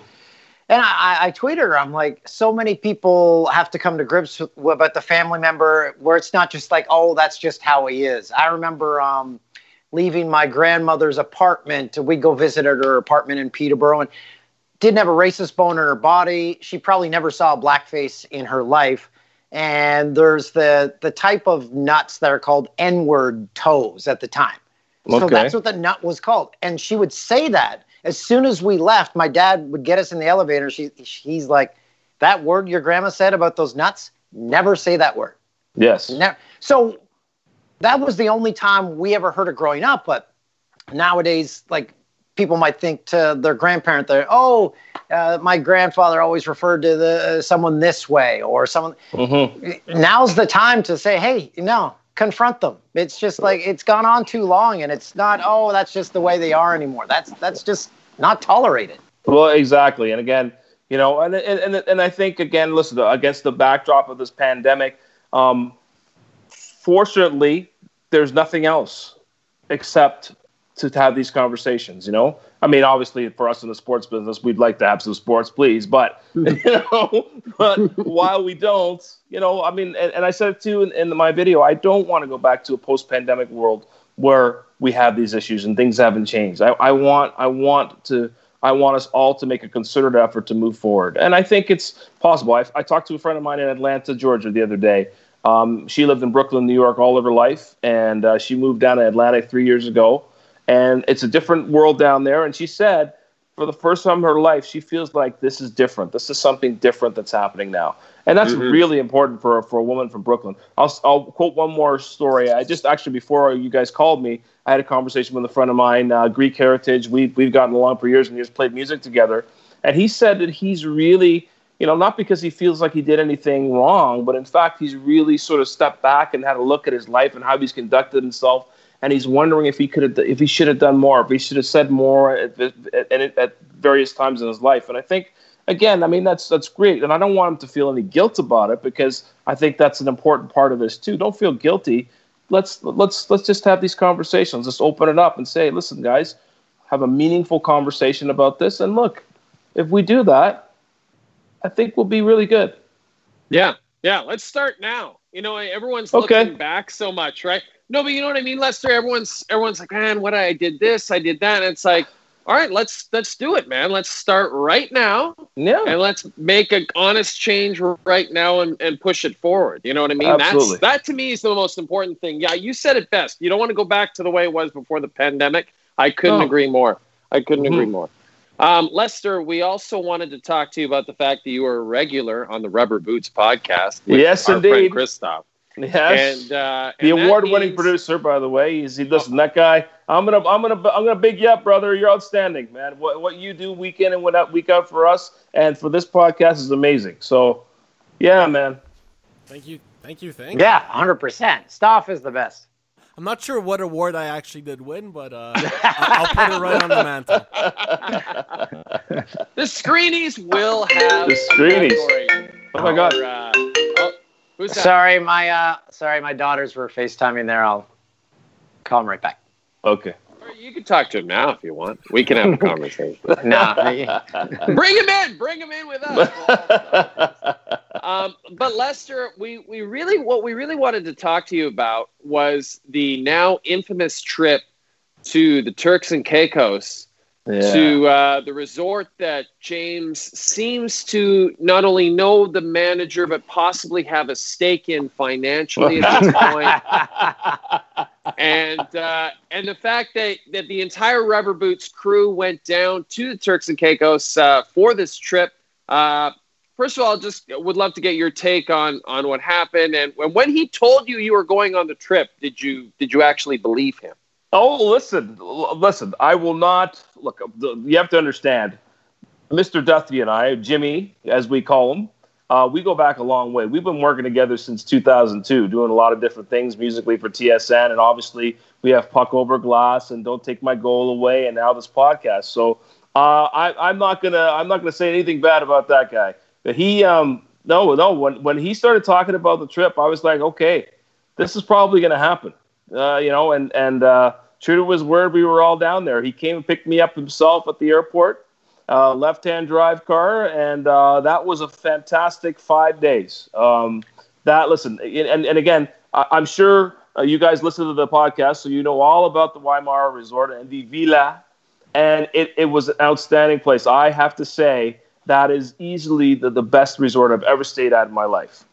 And I, I tweeted her, I'm like, so many people have to come to grips with, about the family member where it's not just like, oh, that's just how he is. I remember um, leaving my grandmother's apartment. We'd go visit her apartment in Peterborough and didn't have a racist bone in her body. She probably never saw a blackface in her life. And there's the the type of nuts that are called N-word toes at the time. So that's what the nut was called. And she would say that as soon as we left. My dad would get us in the elevator. She he's like, that word your grandma said about those nuts. Never say that word. Yes. Never. So that was the only time we ever heard it growing up. But nowadays, like people might think to their grandparent, they're oh, uh, my grandfather always referred to the someone this way or someone. Mm-hmm. Now's the time to say, hey, no, confront them. It's just like it's gone on too long, and it's not. Oh, that's just the way they are anymore. That's that's just not tolerated. Well, exactly. And again, you know, and and and, and I think again, listen, against the backdrop of this pandemic, um, fortunately, there's nothing else except to have these conversations. You know, I mean, obviously, for us in the sports business, we'd like to have some sports, please, but you know, but while we don't, you know, I mean, and, and I said it too in, in my video, I don't want to go back to a post-pandemic world where we have these issues and things haven't changed. I, I want, I want to. I want us all to make a concerted effort to move forward. And I think it's possible. I, I talked to a friend of mine in Atlanta, Georgia, the other day. Um, she lived in Brooklyn, New York, all of her life, and uh, she moved down to Atlanta three years ago. And it's a different world down there. And she said, for the first time in her life, she feels like this is different. This is something different that's happening now. And that's Mhm. really important for, for a woman from Brooklyn. I'll, I'll quote one more story. I just actually, before you guys called me, I had a conversation with a friend of mine, uh, Greek heritage. We've, we've gotten along for years and years, played music together. And he said that he's really, you know, not because he feels like he did anything wrong, but in fact, he's really sort of stepped back and had a look at his life and how he's conducted himself. And he's wondering if he could have, if he should have done more, if he should have said more at, at, at, various times in his life. And I think, again, I mean, that's that's great, and I don't want him to feel any guilt about it because I think that's an important part of this too. Don't feel guilty. Let's let's let's just have these conversations. Let's open it up and say, listen, guys, have a meaningful conversation about this. And look, if we do that, I think we'll be really good. Yeah, yeah. Let's start now. You know, everyone's Okay. looking back so much, right? No, but you know what I mean, Lester. Everyone's everyone's like, man, what I did this, I did that, and it's like, all right, let's let's do it, man. Let's start right now, Yeah. and let's make an honest change right now and, and push it forward. You know what I mean? Absolutely. That's that to me is the most important thing. Yeah, you said it best. You don't want to go back to the way it was before the pandemic. I couldn't No. agree more. I couldn't Mhm. agree more. Um, Lester, we also wanted to talk to you about the fact that you were a regular on the Rubber Boots podcast. Yes, friend indeed. Christoph. Yes. And, uh, the and award-winning means- producer, by the way, is he, listen. That guy, I'm gonna, I'm gonna, I'm gonna big you up, brother. You're outstanding, man. What what you do week in and week out, week out for us and for this podcast is amazing. So, yeah, man. Thank you, thank you, thank you. Yeah, hundred percent. Stoff is the best. I'm not sure what award I actually did win, but uh, I- I'll put it right on the mantle. The Screenies will have The Screenies. category Oh my God. for, uh, oh, who's that? Sorry, my uh, sorry, my daughters were FaceTiming there. I'll call them right back. Okay. You can talk to him now if you want. We can have a conversation. No, bring him in. Bring him in with us. um, but Lester, we, we really what we really wanted to talk to you about was the now infamous trip to the Turks and Caicos Yeah. to uh, the resort that James seems to not only know the manager but possibly have a stake in financially at this point. and uh, and the fact that that the entire Rubber Boots crew went down to the Turks and Caicos uh, for this trip. Uh, first of all, just would love to get your take on on what happened and when, when he told you you were going on the trip. Did you did you actually believe him? Oh, listen, listen. I will not look. You have to understand, Mr. Duthie and I, Jimmy, as we call him, uh, we go back a long way. We've been working together since 2002, doing a lot of different things musically for TSN, and obviously we have Puck Over Glass and Don't Take My Goal Away, and now this podcast. So uh, I, I'm not gonna, I'm not gonna say anything bad about that guy. But he, um, no, no. When when he started talking about the trip, I was like, okay, this is probably gonna happen. Uh, you know, and and uh, true to his word, we were all down there. He came and picked me up himself at the airport. uh, left-hand drive car, and uh, that was a fantastic five days. Um, that listen, and and again, I, I'm sure uh, you guys listen to the podcast, so you know all about the Wymara Resort and the Villa, and it, it was an outstanding place. I have to say that is easily the, the best resort I've ever stayed at in my life.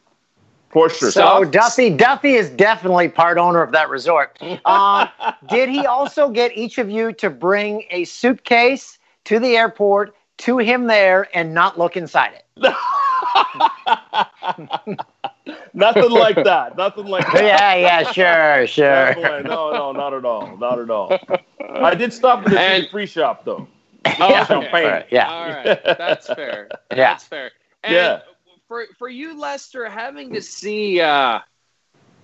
For sure. So Duthie, Duthie is definitely part owner of that resort. Um, did he also get each of you to bring a suitcase to the airport to him there and not look inside it? Nothing like that. Nothing like that. yeah, yeah, sure, sure. Definitely. No, no, not at all. Not at all. I did stop at the And- duty free shop though. Oh, Yeah, okay. champagne. yeah. All right, that's fair. Yeah. That's fair. And Yeah. For for you, Lester, having to see, uh,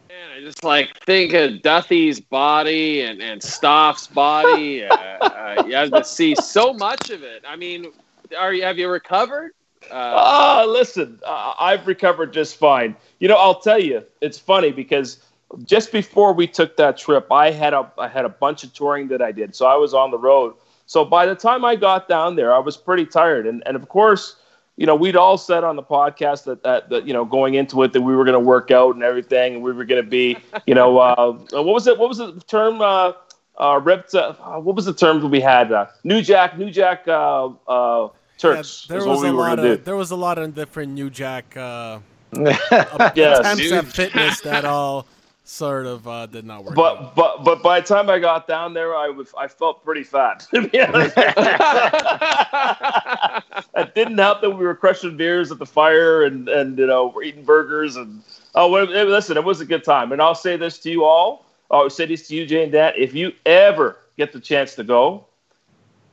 man, I just like think of Duthie's body and and Stoff's body. uh, uh, you have to see so much of it. I mean, are you have you recovered? Uh, Ah, listen, uh, I've recovered just fine. You know, I'll tell you, it's funny because just before we took that trip, I had a I had a bunch of touring that I did, so I was on the road. So by the time I got down there, I was pretty tired, and and of course, you know, we'd all said on the podcast that that, that you know going into it that we were going to work out and everything, and we were going to be, you know, uh, what was it? What was the term? Uh, uh, ripped. Uh, what was the term that we had? Uh, New Jack, New Jack. Uh, uh, Yeah, Turks. there is was what we a were lot of do. there was a lot of different New Jack uh, Yes. attempts at fitness that all sort of uh, did not work. out. But but but by the time I got down there, I was I felt pretty fat. To be honest, it didn't help that we were crushing beers at the fire and and you know we're eating burgers and oh listen, it was a good time. And I'll say this to you all. I'll say this to you, Jane, Dad. If you ever get the chance to go,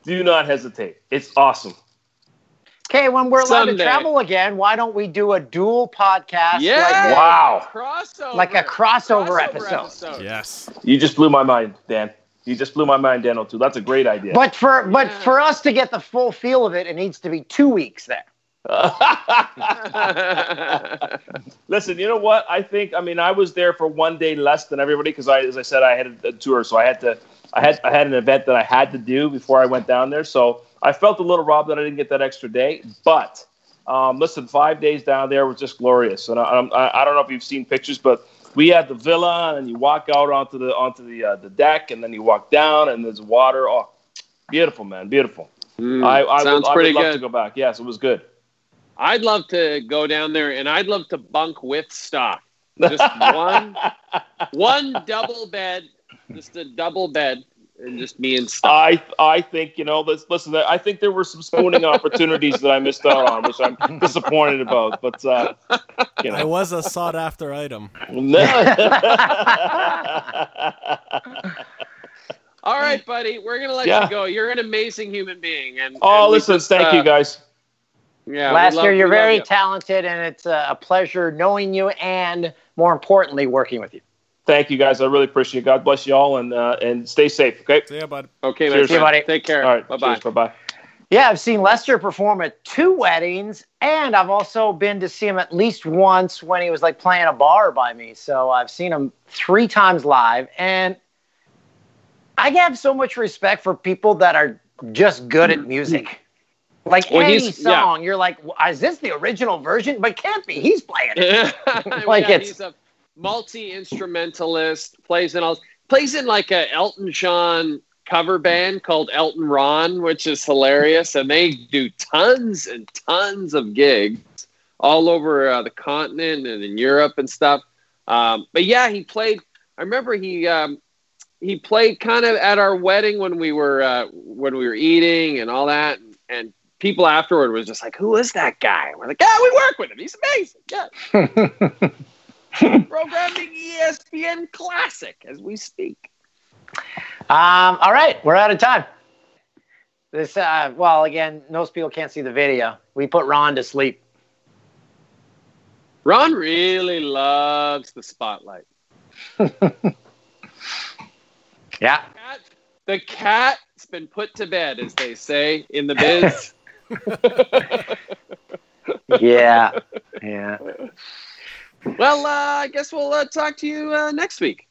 do not hesitate. It's awesome. Okay, when we're allowed to travel again, why don't we do a dual podcast? yeah. Like, Wow. Crossover. Like a crossover episode. yes, You just blew my mind, Dan. You just blew my mind, Dan too. That's a great idea. But for but for us to get the full feel of it, it needs to be two weeks there. Listen, you know what? I think I mean I was there for one day less than everybody because I, as I said, I had a, a tour, so I had to, I had, I had an event that I had to do before I went down there. So I felt a little robbed that I didn't get that extra day. But um, listen, five days down there was just glorious, and I, I, I don't know if you've seen pictures, but we had the villa, and you walk out onto the onto the uh, the deck, and then you walk down, and there's water. Oh, beautiful, man, beautiful. Mm, I, I sounds would, I pretty would love good. to go back. Yes, it was good. I'd love to go down there, and I'd love to bunk with Stoff. Just one, one double bed, just a double bed, and just me and Stoff. I I think you know. Let's listen. I think there were some spooning opportunities that I missed out on, which I'm disappointed about. But uh, you I was a sought after item. All right, buddy, we're gonna let Yeah. you go. You're an amazing human being, and oh, and listen, just, thank uh, you guys. Yeah, Last love- year, you're very you. talented, and it's a, a pleasure knowing you, and more importantly, working with you. Thank you guys. I really appreciate it. God bless you all, and uh, and stay safe. Okay. See ya, bud. Okay, my Cheers. See you, buddy. Take care. All right. Bye bye. Bye bye. Yeah, I've seen Lester perform at two weddings, and I've also been to see him at least once when he was like playing a bar by me. So I've seen him three times live, and I have so much respect for people that are just good at music. Like Well, any he's- yeah. song, you're like, "W- is this the original version? But it can't be. He's playing it. Like yeah, it's- he's a multi instrumentalist. Plays in all plays in like a Elton John cover band called Elton Ron, which is hilarious, and they do tons and tons of gigs all over uh, the continent and in Europe and stuff. Um, but yeah, he played. I remember he um, he played kind of at our wedding when we were uh, when we were eating and all that, and, and people afterward was just like, "Who is that guy?" We're like, "Yeah, we work with him. He's amazing." Yeah. Programming ESPN Classic as we speak. Um, all right, we're out of time. This, uh, well, again, most people can't see the video. We put Ron to sleep. Ron really loves the spotlight. Yeah. Cat, the cat's been put to bed, as they say in the biz. Yeah. Yeah. Well, uh, I guess we'll uh, talk to you uh, next week.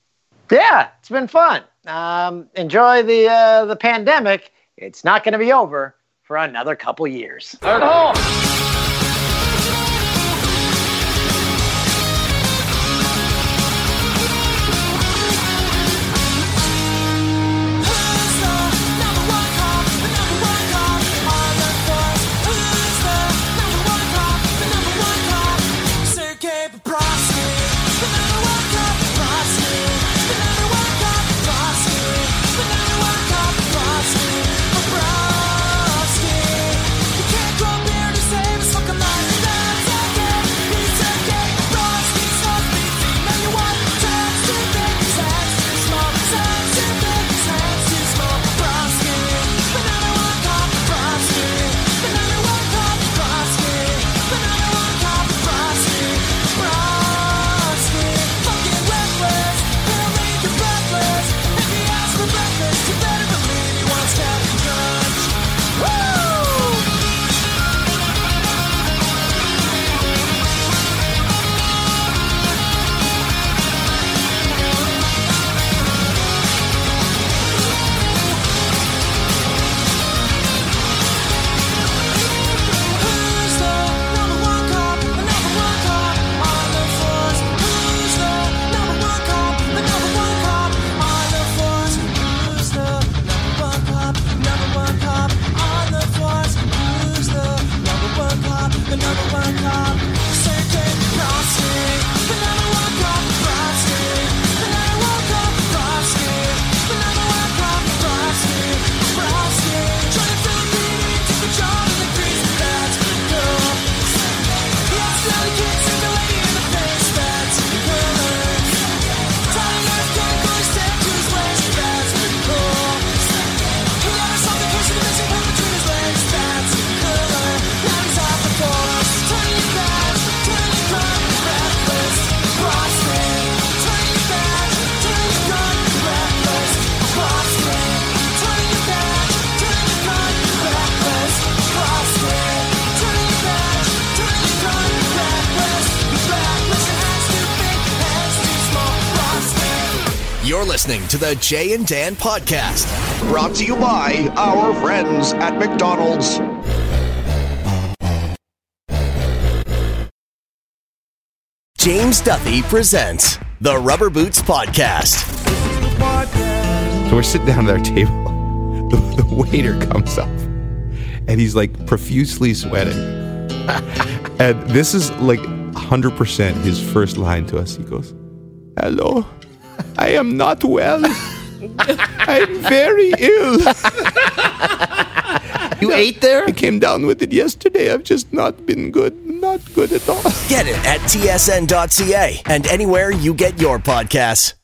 Yeah, it's been fun. Um, enjoy the uh, the pandemic. It's not going to be over for for another couple years. You're the Jay and Dan podcast. Brought to you by our friends at McDonald's. James Duthie presents the Rubber Boots Podcast. So we're sitting down at our table. The, the waiter comes up and he's like profusely sweating. and this is like 100% his first line to us. He goes, Hello, am not well. I'm very ill. You ate there? I came down with it yesterday. I've just not been good. Not good at all. Get it at tsn.ca and anywhere you get your podcasts.